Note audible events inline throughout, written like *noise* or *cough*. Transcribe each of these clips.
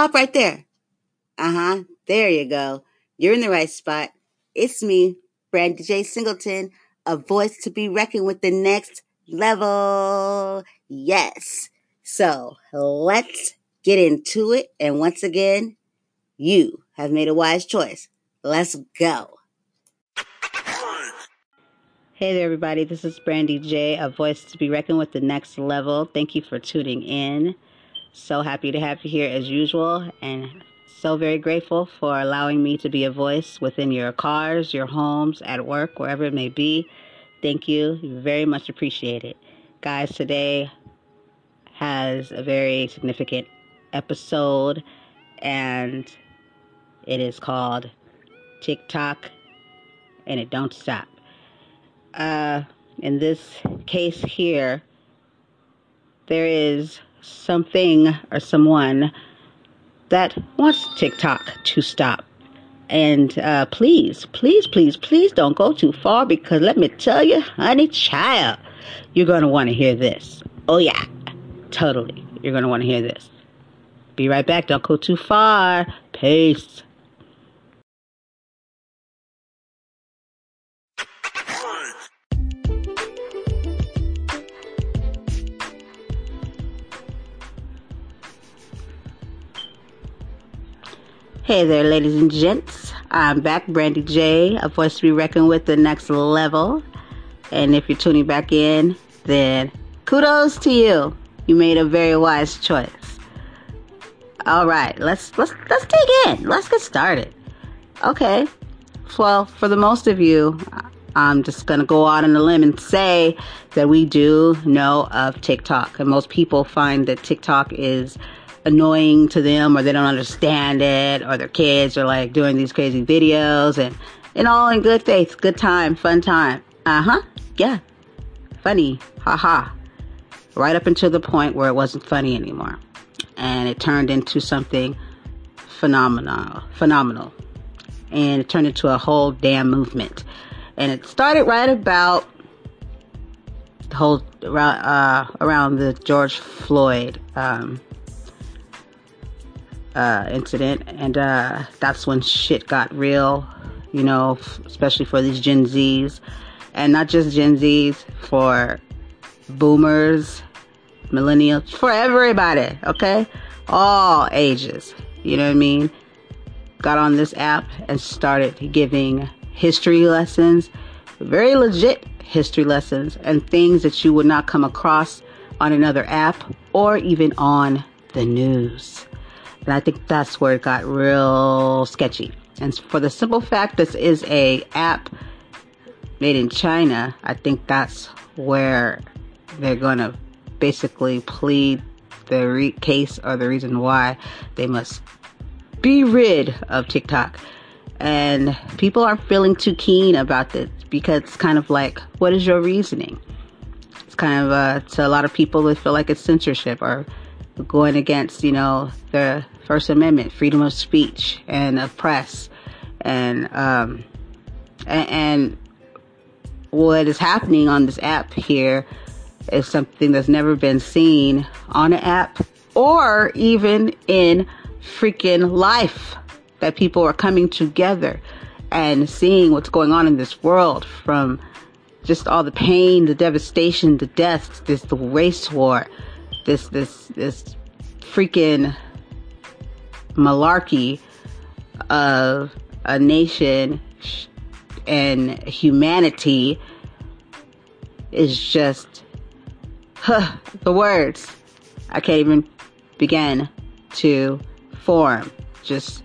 Stop right there. Uh huh. There you go. You're in the right spot. It's me, Brandy J. Singleton, a voice to be reckoned with the next level. Yes. So let's get into it. And once again, you have made a wise choice. Let's go. Hey there, everybody. This is Brandy J, a voice to be reckoned with the next level. Thank you for tuning in. So happy to have you here as usual, and so very grateful for allowing me to be a voice within your cars, your homes, at work, wherever it may be. Thank you. Very much appreciated. Guys, today has a very significant episode, and it is called TikTok, and it don't stop. Uh, in this case here, there is something or someone that wants TikTok to stop. And uh, please, please, please, please don't go too far because let me tell you, honey child, you're going to want to hear this. Oh, yeah, totally. You're going to want to hear this. Be right back. Don't go too far. Peace. Hey there, ladies and gents. I'm back, Brandy J, a voice to be reckoned with the next level. And if you're tuning back in, then kudos to you. You made a very wise choice. All right, let's let's let's dig in. Let's get started. Okay. Well, for the most of you, I'm just gonna go out on a limb and say that we do know of TikTok, and most people find that TikTok is annoying to them or they don't understand it or their kids are like doing these crazy videos and and all in good faith, good time, fun time. Uh-huh. Yeah. Funny. Ha ha. Right up until the point where it wasn't funny anymore. And it turned into something phenomenal. Phenomenal. And it turned into a whole damn movement. And it started right about the whole around uh, around the George Floyd um, uh, incident, and uh, that's when shit got real, you know, f- especially for these Gen Zs, and not just Gen Zs, for boomers, millennials, for everybody, okay? All ages, you know what I mean? Got on this app and started giving history lessons, very legit history lessons, and things that you would not come across on another app or even on the news. And I think that's where it got real sketchy. And for the simple fact this is a app made in China, I think that's where they're to basically plead the re- case or the reason why they must be rid of TikTok. And people aren't feeling too keen about this because it's kind of like, what is your reasoning? It's kind of, uh, to a lot of people, they feel like it's censorship or going against, you know, the First Amendment, freedom of speech and of press, and um, and, and what is happening on this app here is something that's never been seen on an app or even in freaking life that people are coming together and seeing what's going on in this world from just all the pain, the devastation, the deaths, this the race war, this this this freaking malarkey of a nation and humanity is just huh, the words. I can't even begin to form just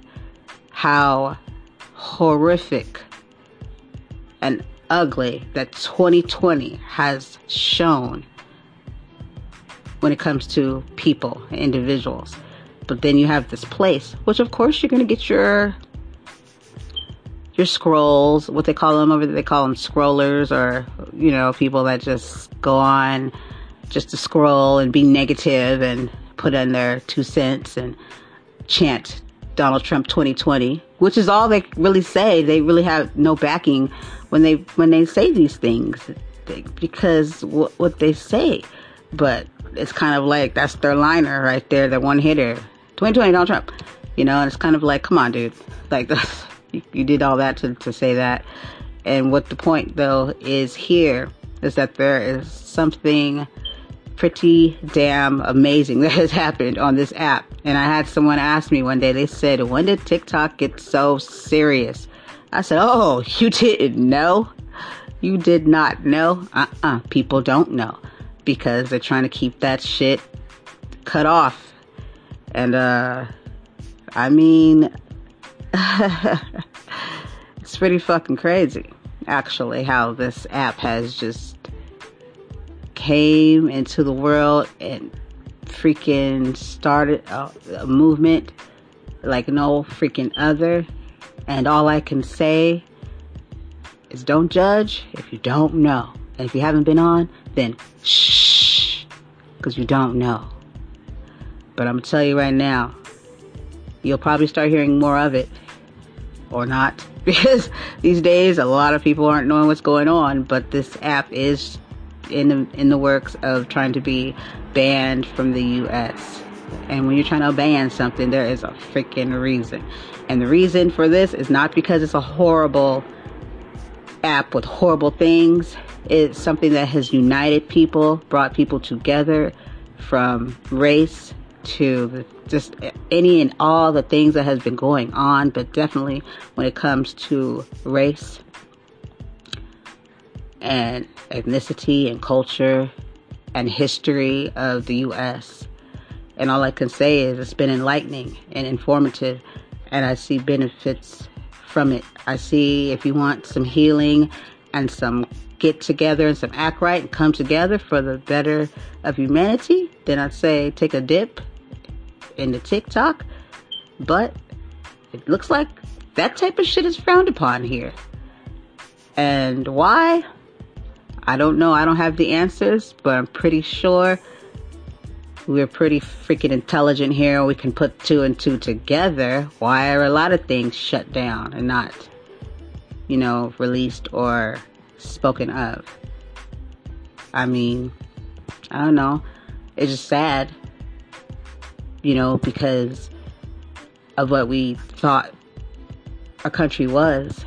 how horrific and ugly that 2020 has shown when it comes to people, individuals. But then you have this place, which of course you're going to get your your scrolls, what they call them over there, they call them scrollers or, you know, people that just go on just to scroll and be negative and put in their two cents and chant Donald Trump 2020, which is all they really say. They really have no backing when they when they say these things because what, what they say. But it's kind of like that's their liner right there, the one hitter. 2020 Donald Trump. You know, and it's kind of like, come on, dude. Like, *laughs* you, you did all that to, to say that. And what the point, though, is here is that there is something pretty damn amazing *laughs* that has happened on this app. And I had someone ask me one day, they said, when did TikTok get so serious? I said, oh, *laughs* you didn't know? You did not know? Uh-uh. People don't know because they're trying to keep that shit cut off. And, uh, I mean, *laughs* it's pretty fucking crazy, actually, how this app has just came into the world and freaking started a, a movement like no freaking other. And all I can say is don't judge if you don't know. And if you haven't been on, then shh, because you don't know. But I'm gonna tell you right now, you'll probably start hearing more of it or not *laughs* because these days a lot of people aren't knowing what's going on but this app is in the in the works of trying to be banned from the US. And when you're trying to ban something, there is a freaking reason. And the reason for this is not because it's a horrible app with horrible things. It's something that has united people, brought people together from race to just any and all the things that has been going on, but definitely when it comes to race and ethnicity and culture and history of the U.S. And all I can say is it's been enlightening and informative, and I see benefits from it. I see if you want some healing and some get together and some act right and come together for the better of humanity, then I'd say take a dip in the TikTok. But it looks like that type of shit is frowned upon here. And why? I don't know. I don't have the answers, but I'm pretty sure we're pretty freaking intelligent here. We can put two and two together. Why are a lot of things shut down and not, you know, released or spoken of? I mean, I don't know. It's just sad, you know, because of what we thought our country was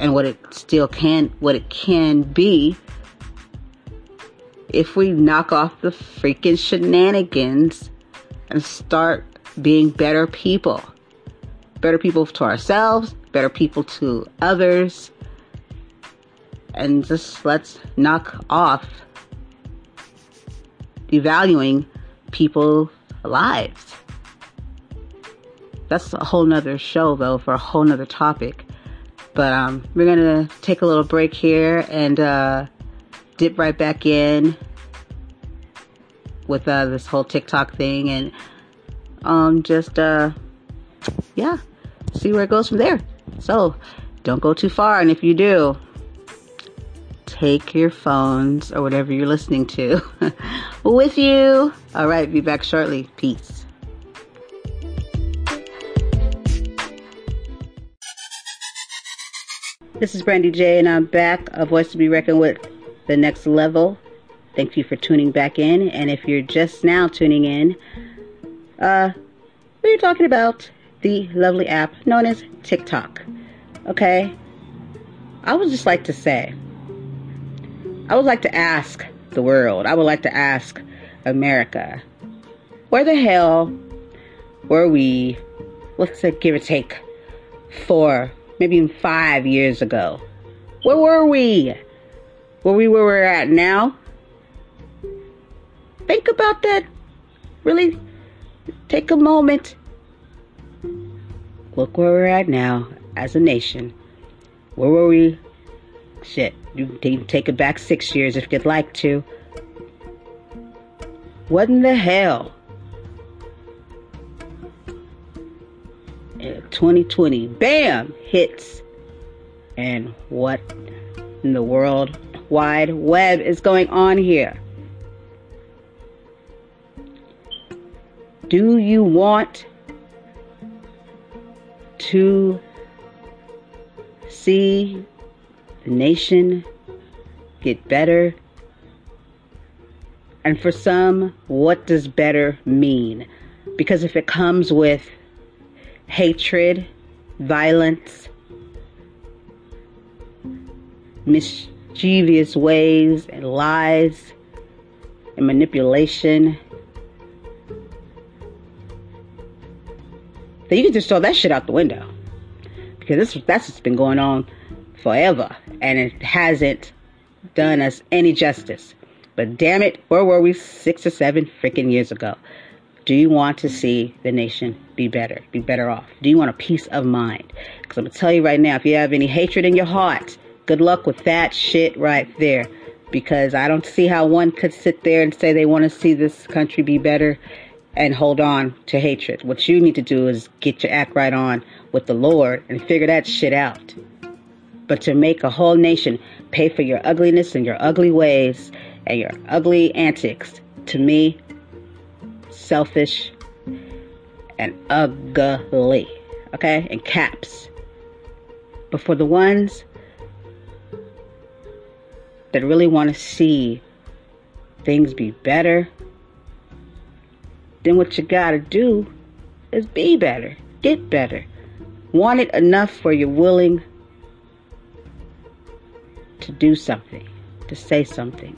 and what it still can, what it can be if we knock off the freaking shenanigans and start being better people. Better people to ourselves, better people to others, and just let's knock off devaluing people's lives. That's a whole nother show though for a whole nother topic. But um, we're gonna take a little break here and uh, dip right back in with uh, this whole TikTok thing and um, just uh, yeah, see where it goes from there. So don't go too far, and if you do, take your phones or whatever you're listening to *laughs* with you. All right, be back shortly. Peace. This is Brandy J, and I'm back. A voice to be reckoned with. The next level. Thank you for tuning back in. And if you're just now tuning in, uh, we're talking about the lovely app known as TikTok. Okay? I would just like to say, I would like to ask the world, I would like to ask America, where the hell were we, let's say, give or take, four, maybe even five years ago. Where were we? Were we where we're at now? Think about that. Really take a moment. Look where we're at now as a nation. Where were we? Shit, you can take it back six years if you'd like to. What in the hell? Uh, 2020, bam, hits. And what in the world wide web is going on here? Do you want to see the nation get better? And for some, what does better mean? Because if it comes with hatred, violence, mischievous ways, and lies, and manipulation, then you can just throw that shit out the window. Because this, that's what's been going on forever. And it hasn't done us any justice. But damn it, where were we six or seven freaking years ago? Do you want to see the nation be better, be better off? Do you want a peace of mind? Because I'm going to tell you right now, if you have any hatred in your heart, good luck with that shit right there. Because I don't see how one could sit there and say they want to see this country be better and hold on to hatred. What you need to do is get your act right on with the Lord and figure that shit out. But to make a whole nation pay for your ugliness and your ugly ways and your ugly antics, to me, selfish and ugly. Okay? In caps. But for the ones that really want to see things be better, then what you gotta do is be better, get better. Want it enough where you're willing to do something, to say something.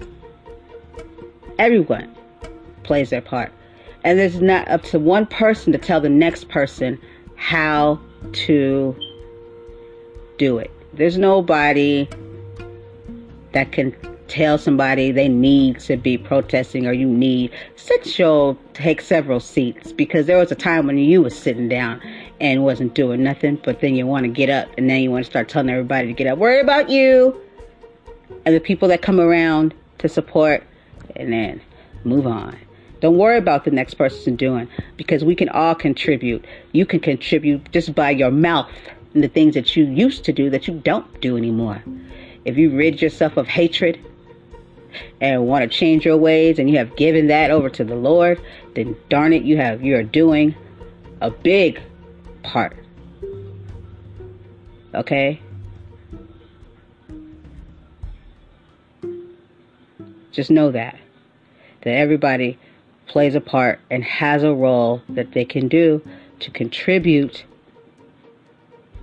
Everyone plays their part. And it's not up to one person to tell the next person how to do it. There's nobody that can tell somebody they need to be protesting or you need sit your take several seats because there was a time when you was sitting down and wasn't doing nothing but then you want to get up and then you want to start telling everybody to get up worry about you and the people that come around to support and then move on. Don't worry about the next person doing because we can all contribute. You can contribute just by your mouth and the things that you used to do that you don't do anymore. If you rid yourself of hatred and want to change your ways and you have given that over to the Lord, then darn it, you have you are doing a big part. Okay? Just know that. That everybody plays a part and has a role that they can do to contribute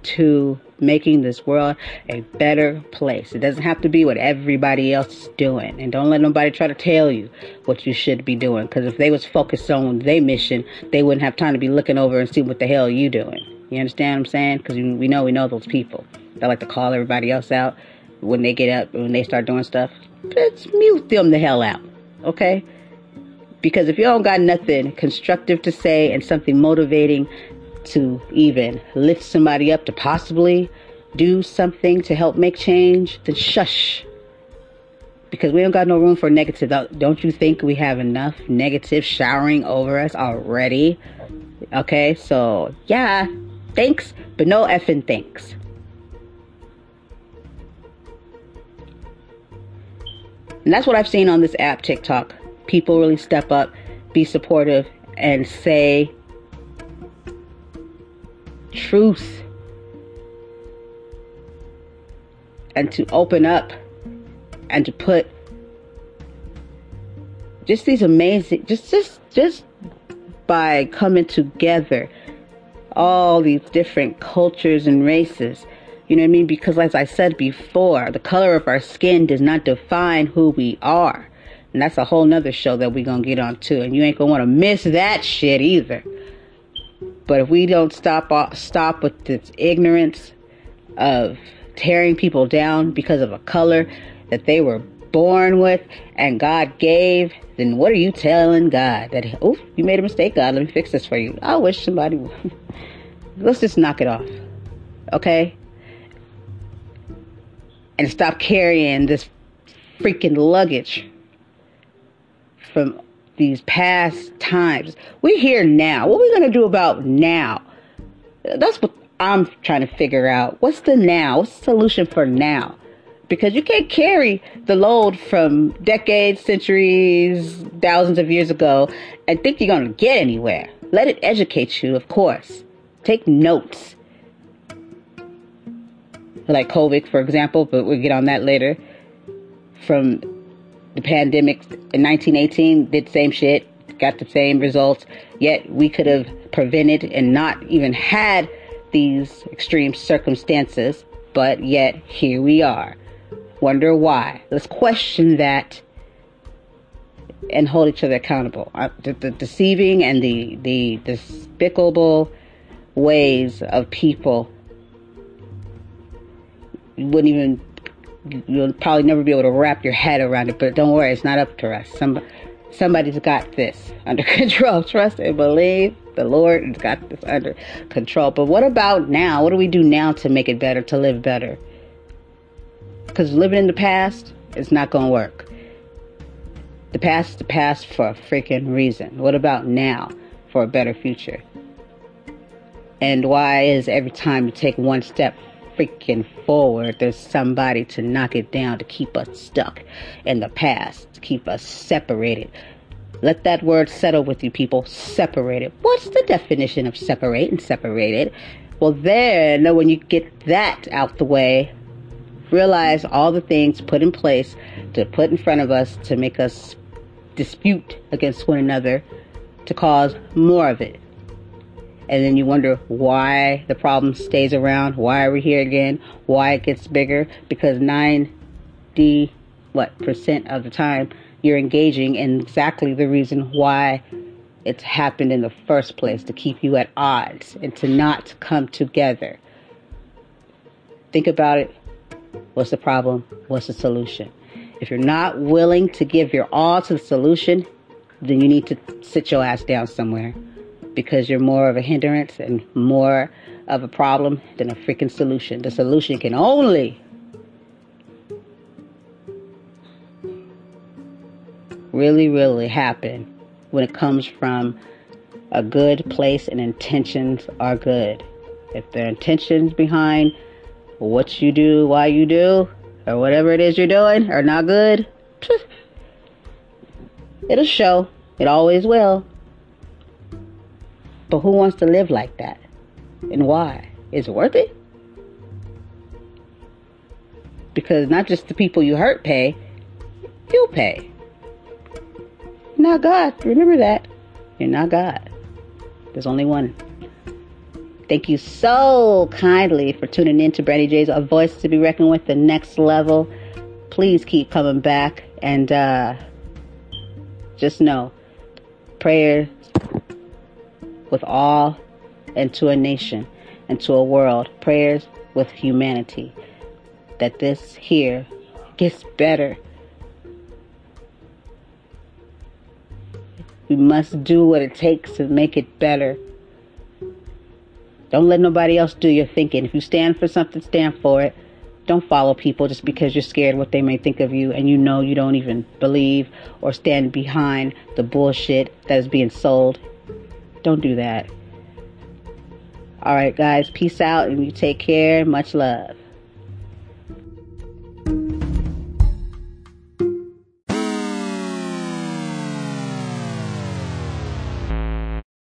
to making this world a better place. It doesn't have to be what everybody else is doing. And don't let nobody try to tell you what you should be doing. Because if they was focused on their mission, they wouldn't have time to be looking over and see what the hell you doing. You understand what I'm saying? Because we know we know those people. They like to call everybody else out when they get up, when they start doing stuff. Let's mute them the hell out. Okay? Because if you don't got nothing constructive to say and something motivating to even lift somebody up to possibly do something to help make change, then shush. Because we don't got no room for negative. Don't you think we have enough negative showering over us already? Okay, so yeah, thanks, but no effing thanks. And that's what I've seen on this app, TikTok people really step up, be supportive, and say truth and to open up and to put just these amazing just just just by coming together all these different cultures and races you know what i mean because as i said before the color of our skin does not define who we are and that's a whole nother show that we're to get on too. And you ain't to want to miss that shit either. But if we don't stop stop with this ignorance of tearing people down because of a color that they were born with and God gave, then what are you telling God? That, oh, you made a mistake, God, let me fix this for you. I wish somebody would. *laughs* Let's just knock it off. Okay? And stop carrying this freaking luggage from these past times. We're here now. What are we going to do about now? That's what I'm trying to figure out. What's the now? What's the solution for now? Because you can't carry the load from decades, centuries, thousands of years ago and think you're going to get anywhere. Let it educate you, of course. Take notes. Like COVID, for example, but we'll get on that later. From the pandemic in 1918 did same shit. got the same results. Yet we could have prevented and not even had these extreme circumstances. But yet here we are. Wonder why. Let's question that and hold each other accountable. Uh, the, the, deceiving and the, the despicable ways of people wouldn't even you'll probably never be able to wrap your head around it but don't worry it's not up to us. Some, somebody's got this *laughs* under control. Trust and believe the lord has got this under control. But what about now? What do we do now to make it better to live better? Because living in the past is not going to work. The past is the past for a freaking reason. What about now for a better future? And why is every time you take one step freaking forward, there's somebody to knock it down to keep us stuck in the past, to keep us separated? Let that word settle with you people. Separated. What's the definition of separate and separated? Well, then, when you get that out the way, realize all the things put in place to put in front of us to make us dispute against one another to cause more of it. And then you wonder why the problem stays around, why are we here again, why it gets bigger, because 9D, what percent of the time you're engaging in exactly the reason why it's happened in the first place to keep you at odds and to not come together. Think about it. What's the problem? What's the solution? If you're not willing to give your all to the solution, then you need to sit your ass down somewhere because you're more of a hindrance and more of a problem than a freaking solution. The solution can only really, really happen when it comes from a good place and intentions are good. If the intentions behind what you do, why you do, or whatever it is you're doing are not good, *laughs* it'll show. It always will. But who wants to live like that? And why? Is it worth it? Because not just the people you hurt pay, you pay. Not God. Remember that. You're not God. There's only one. Thank you so kindly for tuning in to Brandy J's A Voice to Be Reckoned with, the next level. Please keep coming back and uh, just know prayer with all and to a nation and to a world. Prayers with humanity. That this here gets better. We must do what it takes to make it better. Don't let nobody else do your thinking. If you stand for something, stand for it. Don't follow people just because you're scared what they may think of you and you know you don't even believe or stand behind the bullshit that is being sold. Don't do that. All right, guys, peace out and you take care. Much love.